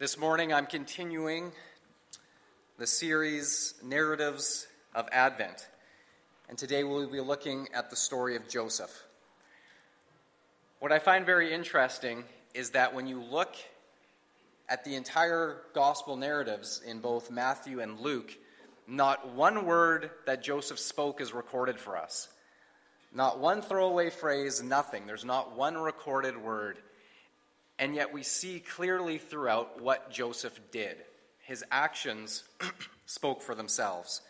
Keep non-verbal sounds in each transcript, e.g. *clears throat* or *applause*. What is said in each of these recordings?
This morning I'm continuing the series Narratives of Advent, and today we'll be looking at the story of Joseph. What I find very interesting is that when you look at the entire gospel narratives in both Matthew and Luke, not one word that Joseph spoke is recorded for us. Not one throwaway phrase, nothing. There's not one recorded word and yet we see clearly throughout what Joseph did. His actions *clears throat* spoke for themselves.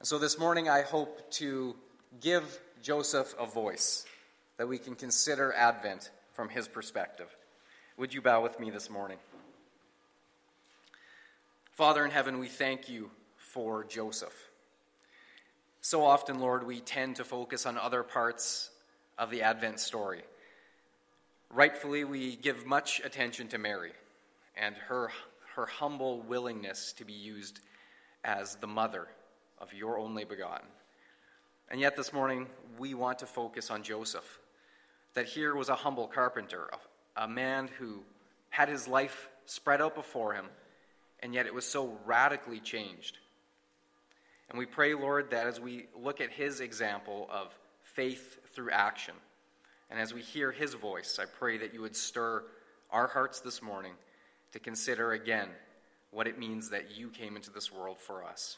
And so this morning I hope to give Joseph a voice that we can consider Advent from his perspective. Would you bow with me this morning? Father in heaven, we thank you for Joseph. So often, Lord, we tend to focus on other parts of the Advent story. Rightfully, we give much attention to Mary and her, her humble willingness to be used as the mother of your only begotten. And yet, this morning, we want to focus on Joseph. That here was a humble carpenter, a, a man who had his life spread out before him, and yet it was so radically changed. And we pray, Lord, that as we look at his example of faith through action, and as we hear his voice, I pray that you would stir our hearts this morning to consider again what it means that you came into this world for us.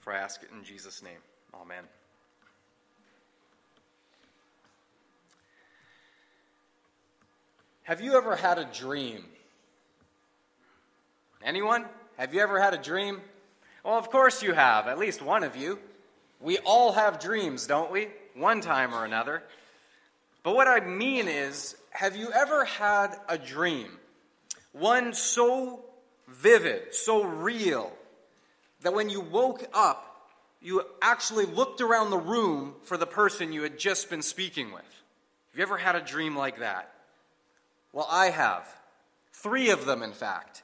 For I ask it in Jesus' name. Amen. Have you ever had a dream? Anyone? Have you ever had a dream? Well, of course you have, at least one of you. We all have dreams, don't we? One time or another. But what I mean is, have you ever had a dream? One so vivid, so real, that when you woke up, you actually looked around the room for the person you had just been speaking with. Have you ever had a dream like that? Well, I have. Three of them, in fact.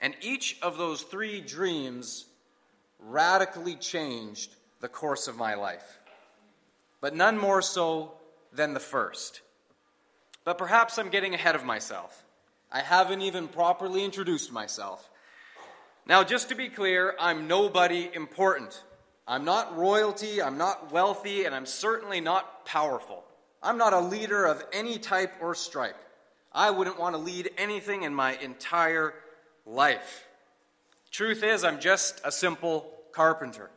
And each of those three dreams radically changed the course of my life. But none more so than the first. But perhaps I'm getting ahead of myself. I haven't even properly introduced myself. Now, just to be clear, I'm nobody important. I'm not royalty, I'm not wealthy, and I'm certainly not powerful. I'm not a leader of any type or stripe. I wouldn't want to lead anything in my entire life. Truth is, I'm just a simple carpenter.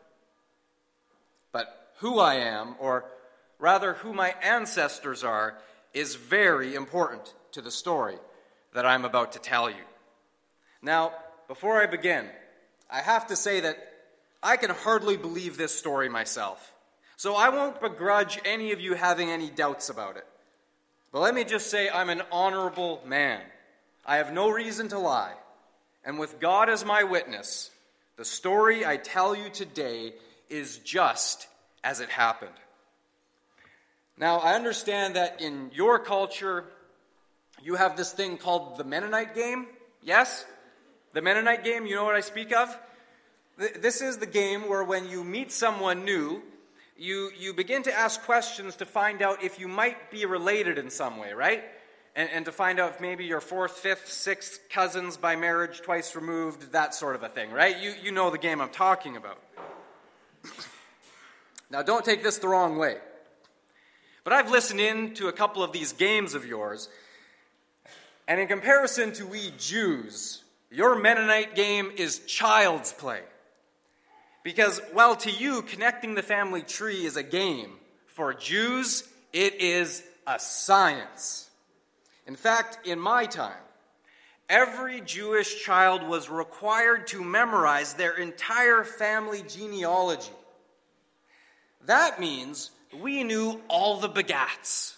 But who I am, or rather who my ancestors are, is very important to the story that I'm about to tell you. Now, before I begin, I have to say that I can hardly believe this story myself. So I won't begrudge any of you having any doubts about it. But let me just say I'm an honorable man. I have no reason to lie. And with God as my witness, the story I tell you today is just as it happened. Now, I understand that in your culture, you have this thing called the Mennonite game. Yes? The Mennonite game, you know what I speak of? This is the game where when you meet someone new, you, you begin to ask questions to find out if you might be related in some way, right? And, and to find out if maybe you're fourth, fifth, sixth cousins by marriage, twice removed, that sort of a thing, right? You, you know the game I'm talking about. Now, don't take this the wrong way. But I've listened in to a couple of these games of yours, and in comparison to we Jews, your Mennonite game is child's play. Because while to you, connecting the family tree is a game, for Jews, it is a science. In fact, in my time, every Jewish child was required to memorize their entire family genealogy. That means we knew all the begats.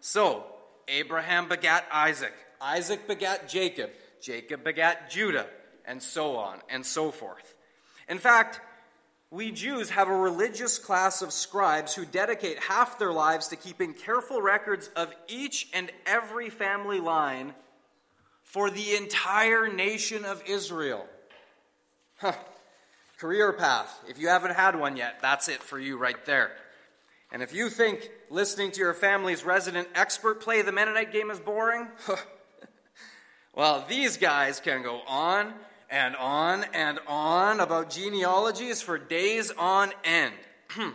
So, Abraham begat Isaac, Isaac begat Jacob, Jacob begat Judah, and so on and so forth. In fact, we Jews have a religious class of scribes who dedicate half their lives to keeping careful records of each and every family line for the entire nation of Israel. Huh. Career path. If you haven't had one yet, that's it for you right there. And if you think listening to your family's resident expert play the Mennonite game is boring, *laughs* well, these guys can go on and on and on about genealogies for days on end. *clears throat*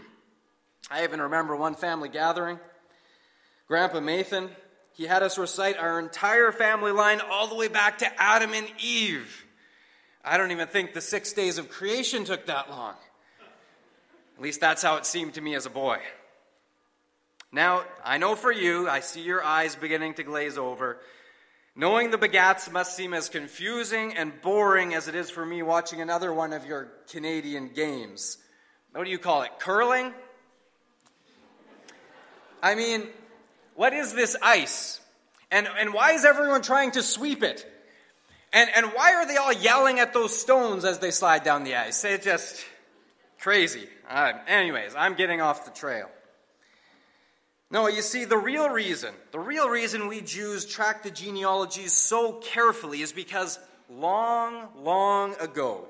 I even remember one family gathering. Grandpa Nathan, he had us recite our entire family line all the way back to Adam and Eve. I don't even think the six days of creation took that long. At least that's how it seemed to me as a boy. Now, I know for you, I see your eyes beginning to glaze over. Knowing the Begats must seem as confusing and boring as it is for me watching another one of your Canadian games. What do you call it? Curling? I mean, what is this ice? And, and why is everyone trying to sweep it? And, and why are they all yelling at those stones as they slide down the ice? It's just crazy. Uh, anyways, I'm getting off the trail. No, you see, the real reason, the real reason we Jews track the genealogies so carefully is because long, long ago,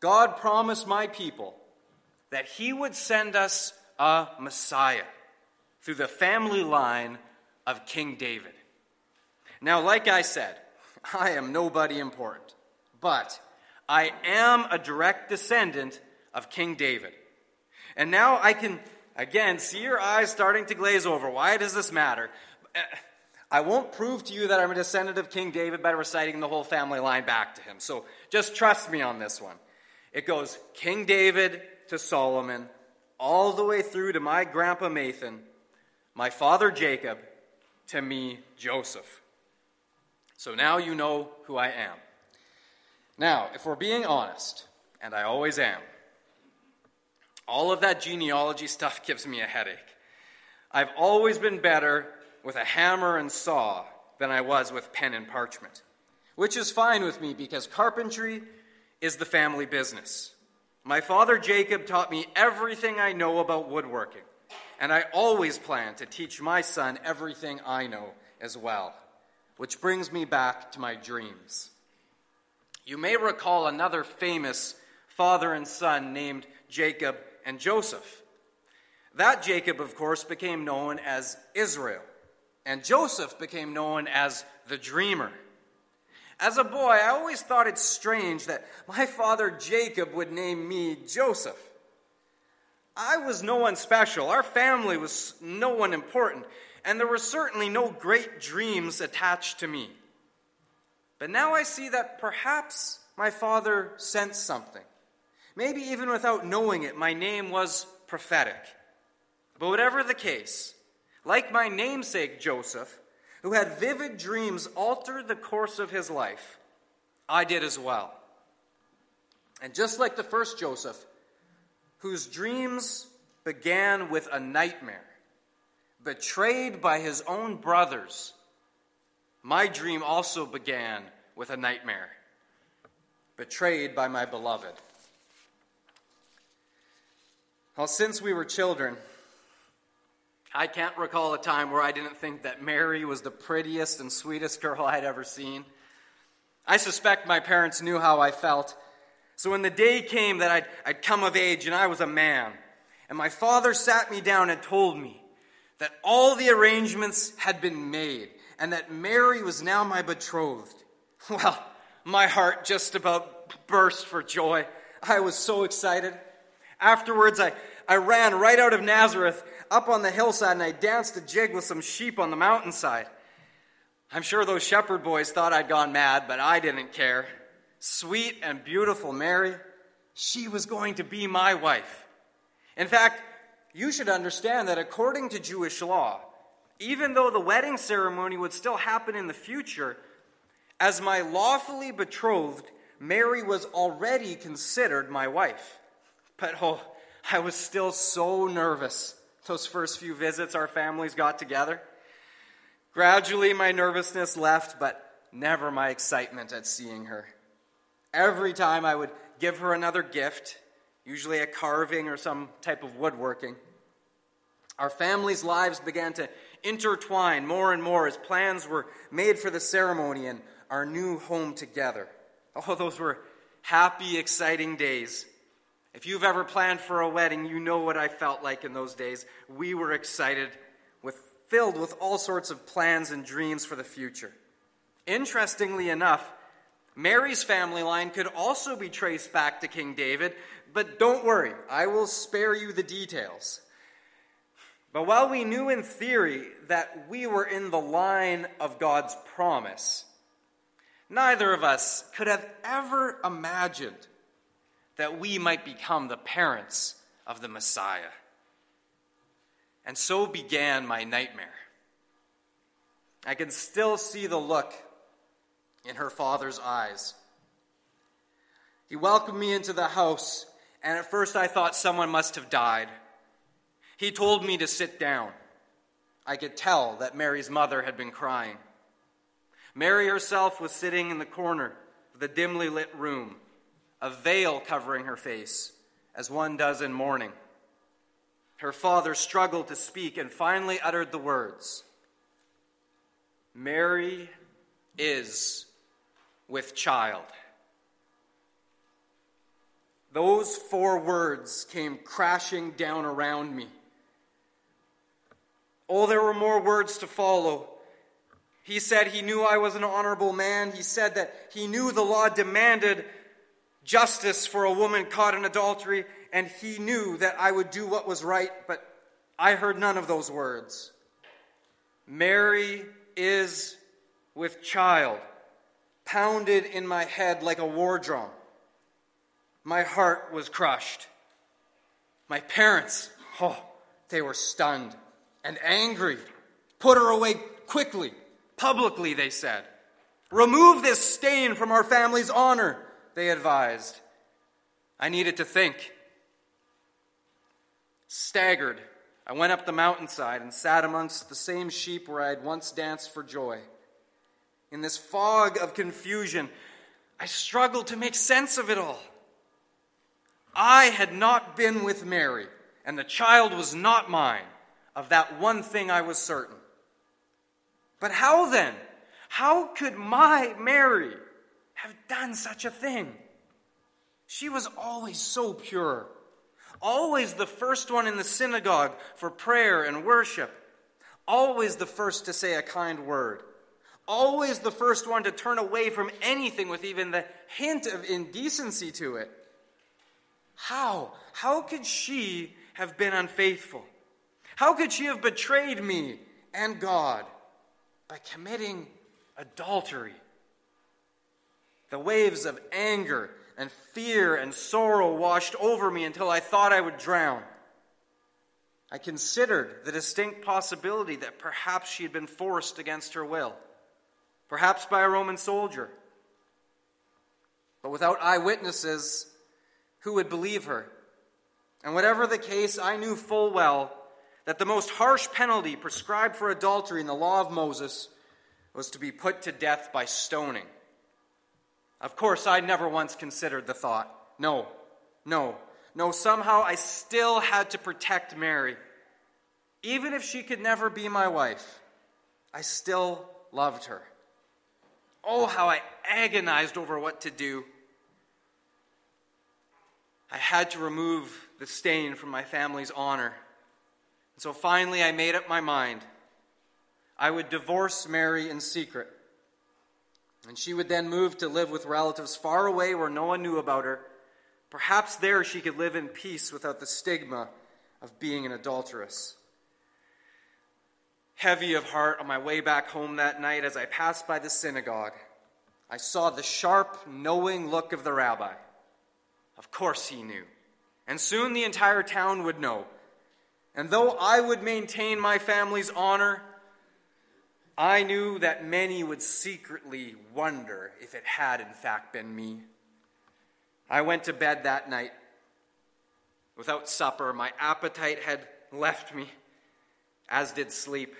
God promised my people that He would send us a Messiah through the family line of King David. Now, like I said, *laughs* I am nobody important, but I am a direct descendant of King David. And now I can Again, see your eyes starting to glaze over. Why does this matter? Uh, I won't prove to you that I'm a descendant of King David by reciting the whole family line back to him. So just trust me on this one. It goes King David to Solomon, all the way through to my grandpa Nathan, my father Jacob, to me, Joseph. So now you know who I am. Now, if we're being honest, and I always am, all of that genealogy stuff gives me a headache. I've always been better with a hammer and saw than I was with pen and parchment, which is fine with me because carpentry is the family business. My father Jacob taught me everything I know about woodworking, and I always plan to teach my son everything I know as well, which brings me back to my dreams. You may recall another famous father and son named Jacob and Joseph. That Jacob, of course, became known as Israel, and Joseph became known as the dreamer. As a boy, I always thought it strange that my father Jacob would name me Joseph. I was no one special, our family was no one important, and there were certainly no great dreams attached to me. But now I see that perhaps my father sensed something. Maybe even without knowing it, my name was prophetic. But whatever the case, like my namesake Joseph, who had vivid dreams alter the course of his life, I did as well. And just like the first Joseph, whose dreams began with a nightmare, betrayed by his own brothers, my dream also began with a nightmare, betrayed by my beloved. Well, since we were children, I can't recall a time where I didn't think that Mary was the prettiest and sweetest girl I'd ever seen. I suspect my parents knew how I felt. So when the day came that I'd, I'd come of age and I was a man, and my father sat me down and told me that all the arrangements had been made and that Mary was now my betrothed, well, my heart just about burst for joy. I was so excited. Afterwards, I, I ran right out of Nazareth up on the hillside and I danced a jig with some sheep on the mountainside. I'm sure those shepherd boys thought I'd gone mad, but I didn't care. Sweet and beautiful Mary, she was going to be my wife. In fact, you should understand that according to Jewish law, even though the wedding ceremony would still happen in the future, as my lawfully betrothed, Mary was already considered my wife. But oh, I was still so nervous those first few visits our families got together. Gradually, my nervousness left, but never my excitement at seeing her. Every time I would give her another gift, usually a carving or some type of woodworking, our family's lives began to intertwine more and more as plans were made for the ceremony and our new home together. Oh, those were happy, exciting days. If you've ever planned for a wedding, you know what I felt like in those days. We were excited, with, filled with all sorts of plans and dreams for the future. Interestingly enough, Mary's family line could also be traced back to King David, but don't worry, I will spare you the details. But while we knew in theory that we were in the line of God's promise, neither of us could have ever imagined that we might become the parents of the Messiah. And so began my nightmare. I can still see the look in her father's eyes. He welcomed me into the house, and at first I thought someone must have died. He told me to sit down. I could tell that Mary's mother had been crying. Mary herself was sitting in the corner of the dimly lit room, a veil covering her face, as one does in mourning. Her father struggled to speak and finally uttered the words Mary is with child. Those four words came crashing down around me. Oh, there were more words to follow. He said he knew I was an honorable man. He said that he knew the law demanded justice for a woman caught in adultery, and he knew that I would do what was right, but I heard none of those words. Mary is with child pounded in my head like a war drum. My heart was crushed. My parents, oh, they were stunned and angry. Put her away quickly, publicly, they said. Remove this stain from our family's honor, they advised. I needed to think. Staggered, I went up the mountainside and sat amongst the same sheep where I had once danced for joy in this fog of confusion, I struggled to make sense of it all. I had not been with Mary, and the child was not mine. Of that one thing I was certain. But how then? How could my Mary have done such a thing? She was always so pure, always the first one in the synagogue for prayer and worship, always the first to say a kind word always the first one to turn away from anything with even the hint of indecency to it. How? How could she have been unfaithful? How could she have betrayed me and God by committing adultery? The waves of anger and fear and sorrow washed over me until I thought I would drown. I considered the distinct possibility that perhaps she had been forced against her will perhaps by a Roman soldier. But without eyewitnesses, who would believe her? And whatever the case, I knew full well that the most harsh penalty prescribed for adultery in the law of Moses was to be put to death by stoning. Of course, I never once considered the thought. No, no, no, somehow I still had to protect Mary. Even if she could never be my wife, I still loved her. Oh, how I agonized over what to do. I had to remove the stain from my family's honor. And so finally, I made up my mind. I would divorce Mary in secret. And she would then move to live with relatives far away where no one knew about her. Perhaps there she could live in peace without the stigma of being an adulteress heavy of heart on my way back home that night as I passed by the synagogue, I saw the sharp, knowing look of the rabbi. Of course he knew. And soon the entire town would know. And though I would maintain my family's honor, I knew that many would secretly wonder if it had in fact been me. I went to bed that night. Without supper, my appetite had left me, as did sleep.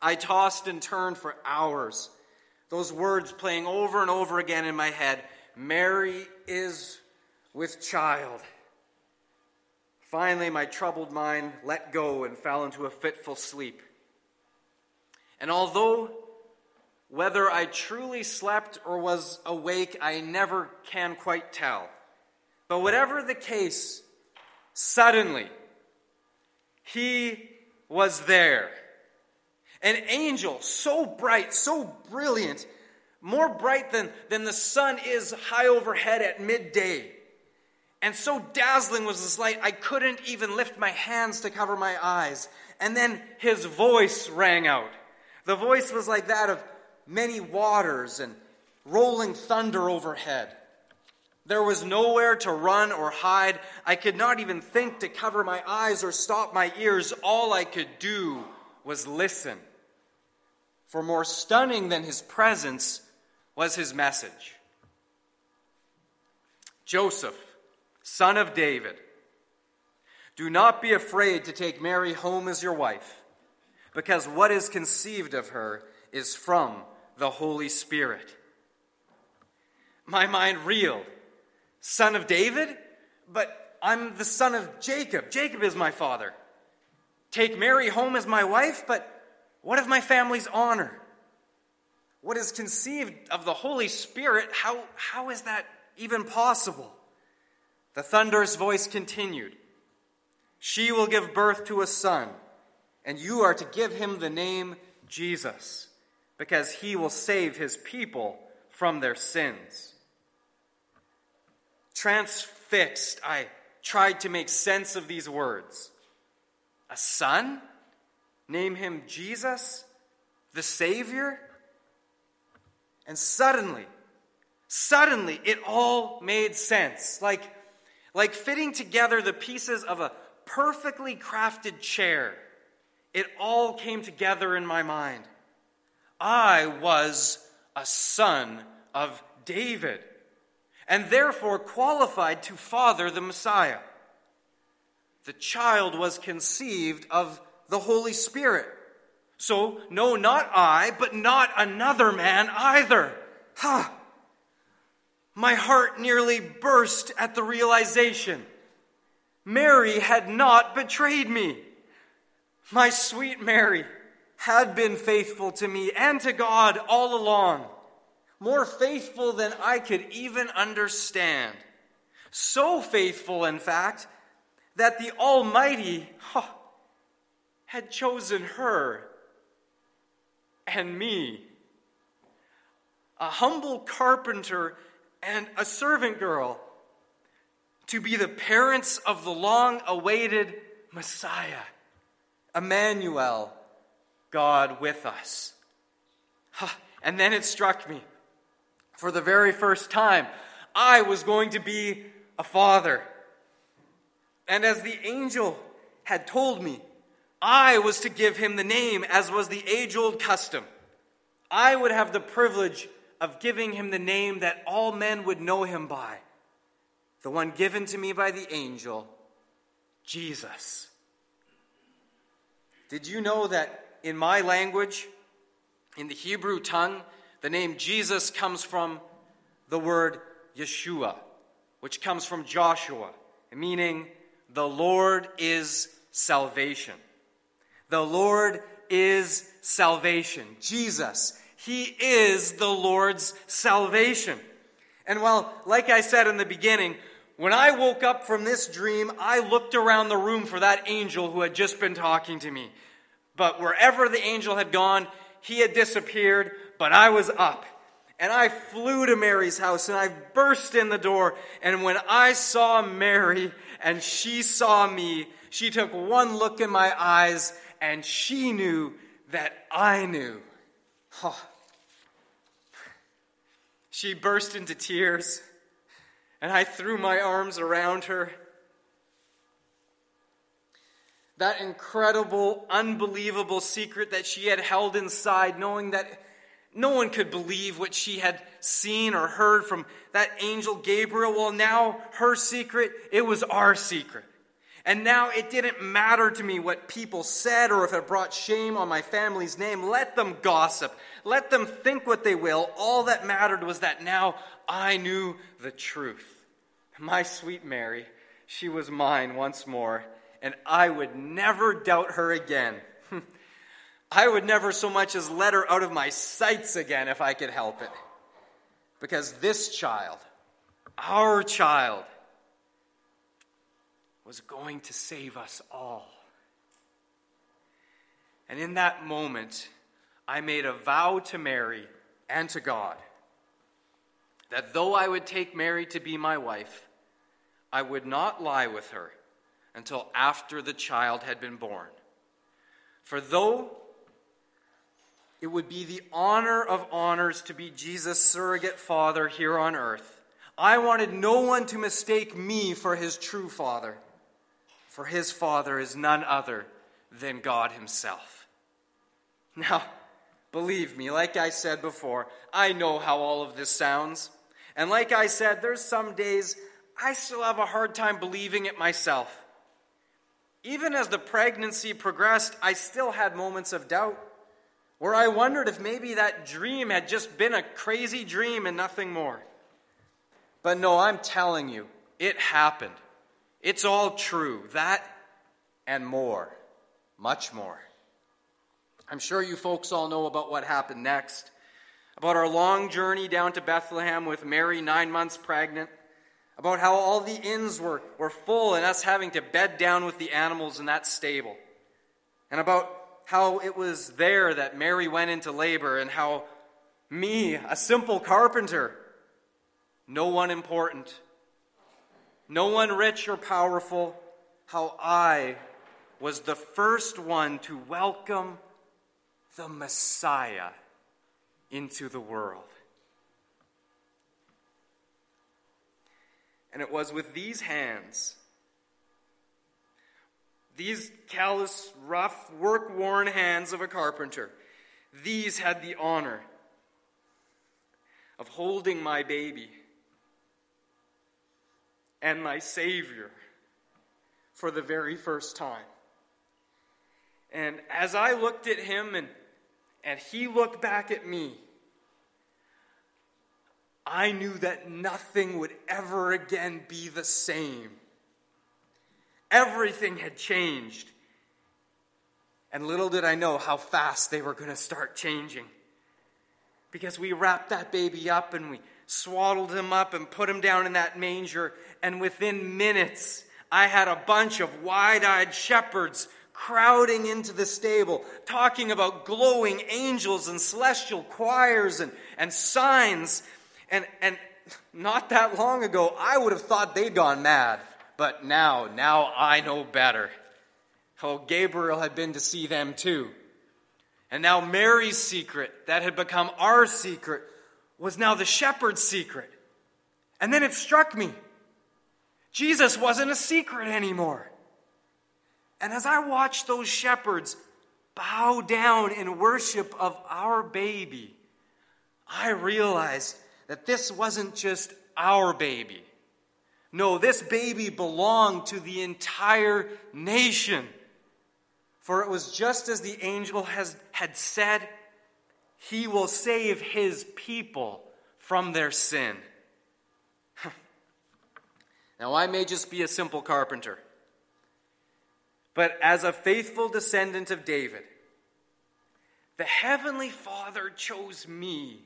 I tossed and turned for hours, those words playing over and over again in my head Mary is with child. Finally, my troubled mind let go and fell into a fitful sleep. And although whether I truly slept or was awake, I never can quite tell. But whatever the case, suddenly, he was there. An angel so bright, so brilliant, more bright than, than the sun is high overhead at midday. And so dazzling was this light, I couldn't even lift my hands to cover my eyes. And then his voice rang out. The voice was like that of many waters and rolling thunder overhead. There was nowhere to run or hide. I could not even think to cover my eyes or stop my ears. All I could do was listen. For more stunning than his presence was his message Joseph, son of David, do not be afraid to take Mary home as your wife, because what is conceived of her is from the Holy Spirit. My mind reeled son of David, but I'm the son of Jacob. Jacob is my father. Take Mary home as my wife, but what of my family's honor? What is conceived of the Holy Spirit? How, how is that even possible? The thunderous voice continued She will give birth to a son, and you are to give him the name Jesus, because he will save his people from their sins. Transfixed, I tried to make sense of these words. A son? Name him Jesus, the Savior? And suddenly, suddenly, it all made sense. Like, like fitting together the pieces of a perfectly crafted chair. It all came together in my mind. I was a son of David and therefore qualified to father the Messiah. The child was conceived of the Holy Spirit. So, no, not I, but not another man either. Ha! My heart nearly burst at the realization. Mary had not betrayed me. My sweet Mary had been faithful to me and to God all along more faithful than I could even understand. So faithful, in fact, that the Almighty huh, had chosen her and me, a humble carpenter and a servant girl, to be the parents of the long awaited Messiah, Emmanuel, God with us. And then it struck me for the very first time, I was going to be a father. And as the angel had told me, I was to give him the name as was the age old custom. I would have the privilege of giving him the name that all men would know him by, the one given to me by the angel, Jesus. Did you know that in my language, in the Hebrew tongue, the name Jesus comes from the word Yeshua, which comes from Joshua, meaning the Lord is salvation. The Lord is salvation. Jesus, He is the Lord's salvation. And while, like I said in the beginning, when I woke up from this dream, I looked around the room for that angel who had just been talking to me. But wherever the angel had gone, he had disappeared but I was up. And I flew to Mary's house and I burst in the door. And when I saw Mary and she saw me, she took one look in my eyes and she knew that I knew. Oh. She burst into tears and I threw my arms around her. That incredible, unbelievable secret that she had held inside, knowing that no one could believe what she had seen or heard from that angel Gabriel. Well, now her secret, it was our secret. And now it didn't matter to me what people said or if it brought shame on my family's name. Let them gossip. Let them think what they will. All that mattered was that now I knew the truth. My sweet Mary, she was mine once more, and I would never doubt her again. *laughs* I would never so much as let her out of my sights again if I could help it. Because this child, our child, was going to save us all. And in that moment, I made a vow to Mary and to God that though I would take Mary to be my wife, I would not lie with her until after the child had been born. For though it would be the honor of honors to be Jesus' surrogate father here on earth, I wanted no one to mistake me for his true father, for his father is none other than God himself. Now, believe me, like I said before, I know how all of this sounds. And like I said, there's some days I still have a hard time believing it myself. Even as the pregnancy progressed, I still had moments of doubt where I wondered if maybe that dream had just been a crazy dream and nothing more. But no, I'm telling you, it happened. It's all true. That and more. Much more. I'm sure you folks all know about what happened next. About our long journey down to Bethlehem with Mary nine months pregnant. About how all the inns were, were full and us having to bed down with the animals in that stable. And about how it was there that Mary went into labor and how me, a simple carpenter, no one important, no one rich or powerful, how I was the first one to welcome the Messiah into the world. And it was with these hands, these callous, rough, work worn hands of a carpenter, these had the honor of holding my baby and my Savior for the very first time. And as I looked at him and, and he looked back at me, I knew that nothing would ever again be the same. Everything had changed. And little did I know how fast they were going to start changing. Because we wrapped that baby up and we swaddled him up and put him down in that manger. And within minutes, I had a bunch of wide eyed shepherds crowding into the stable, talking about glowing angels and celestial choirs and, and signs. And, and not that long ago, I would have thought they'd gone mad. But now, now I know better. Oh, Gabriel had been to see them too. And now Mary's secret, that had become our secret, was now the shepherd's secret. And then it struck me Jesus wasn't a secret anymore. And as I watched those shepherds bow down in worship of our baby, I realized that this wasn't just our baby. No, this baby belonged to the entire nation. For it was just as the angel has, had said, He will save His people from their sin. *laughs* Now, I may just be a simple carpenter, but as a faithful descendant of David, the Heavenly Father chose me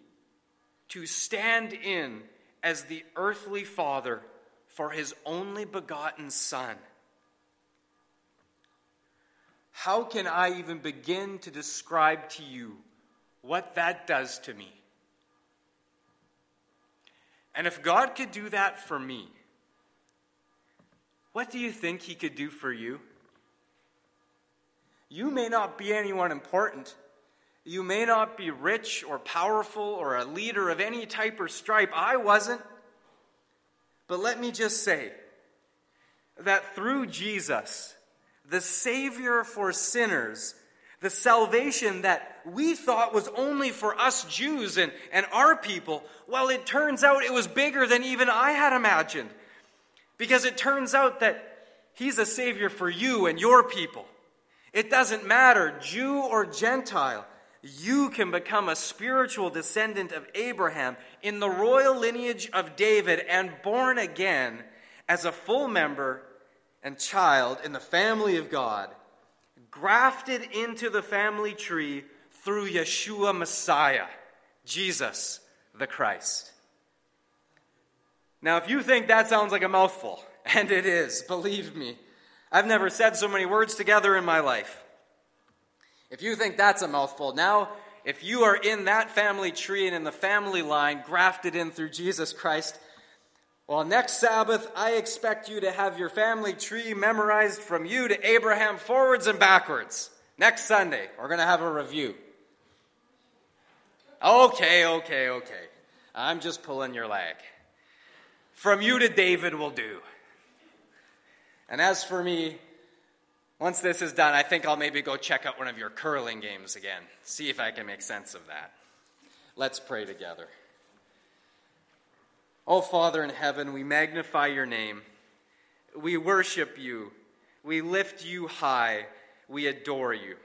to stand in as the earthly Father for His only begotten Son. How can I even begin to describe to you what that does to me? And if God could do that for me, what do you think he could do for you? You may not be anyone important. You may not be rich or powerful or a leader of any type or stripe. I wasn't. But let me just say that through Jesus, the Savior for sinners, the salvation that we thought was only for us Jews and, and our people, well, it turns out it was bigger than even I had imagined. Because it turns out that He's a Savior for you and your people. It doesn't matter, Jew or Gentile, you can become a spiritual descendant of Abraham in the royal lineage of David and born again as a full member and child in the family of God, grafted into the family tree through Yeshua Messiah, Jesus the Christ. Now, if you think that sounds like a mouthful, *laughs* and it is, believe me, I've never said so many words together in my life. If you think that's a mouthful, now if you are in that family tree and in the family line, grafted in through Jesus Christ, well, next Sabbath, I expect you to have your family tree memorized from you to Abraham forwards and backwards. Next Sunday, we're going to have a review. Okay, okay, okay. I'm just pulling your leg. From you to David will do. And as for me, once this is done, I think I'll maybe go check out one of your curling games again, see if I can make sense of that. Let's pray together. Oh, Father in heaven, we magnify your name. We worship you. We lift you high. We adore you.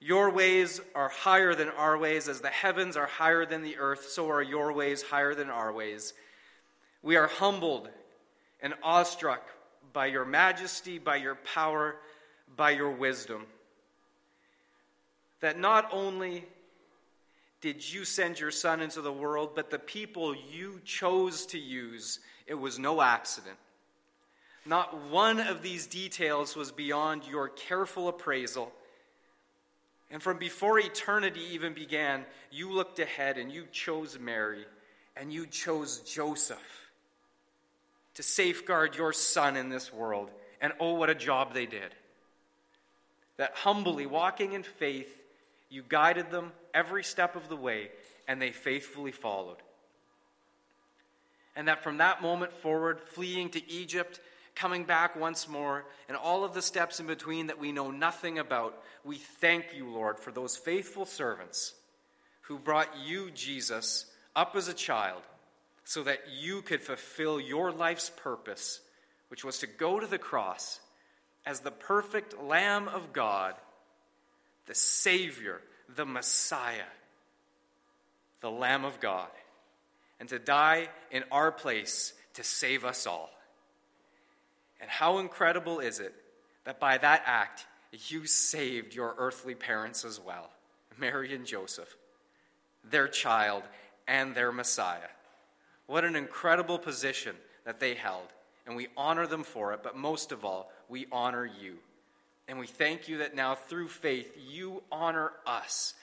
Your ways are higher than our ways, as the heavens are higher than the earth, so are your ways higher than our ways. We are humbled and awestruck by your majesty, by your power, by your wisdom. That not only did you send your son into the world, but the people you chose to use, it was no accident. Not one of these details was beyond your careful appraisal. And from before eternity even began, you looked ahead and you chose Mary and you chose Joseph to safeguard your son in this world. And oh, what a job they did. That humbly, walking in faith, you guided them every step of the way, and they faithfully followed. And that from that moment forward, fleeing to Egypt, coming back once more, and all of the steps in between that we know nothing about, we thank you, Lord, for those faithful servants who brought you, Jesus, up as a child so that you could fulfill your life's purpose, which was to go to the cross as the perfect Lamb of God the Savior, the Messiah, the Lamb of God, and to die in our place to save us all. And how incredible is it that by that act, you saved your earthly parents as well, Mary and Joseph, their child, and their Messiah. What an incredible position that they held, and we honor them for it, but most of all, we honor you. And we thank you that now through faith you honor us.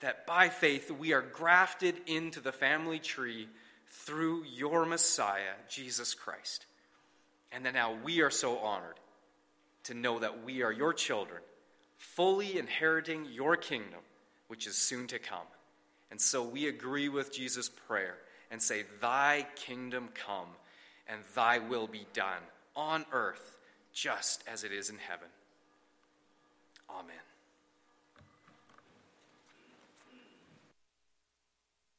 That by faith we are grafted into the family tree through your Messiah, Jesus Christ. And that now we are so honored to know that we are your children, fully inheriting your kingdom, which is soon to come. And so we agree with Jesus' prayer and say, Thy kingdom come, and thy will be done on earth just as it is in heaven. Amen.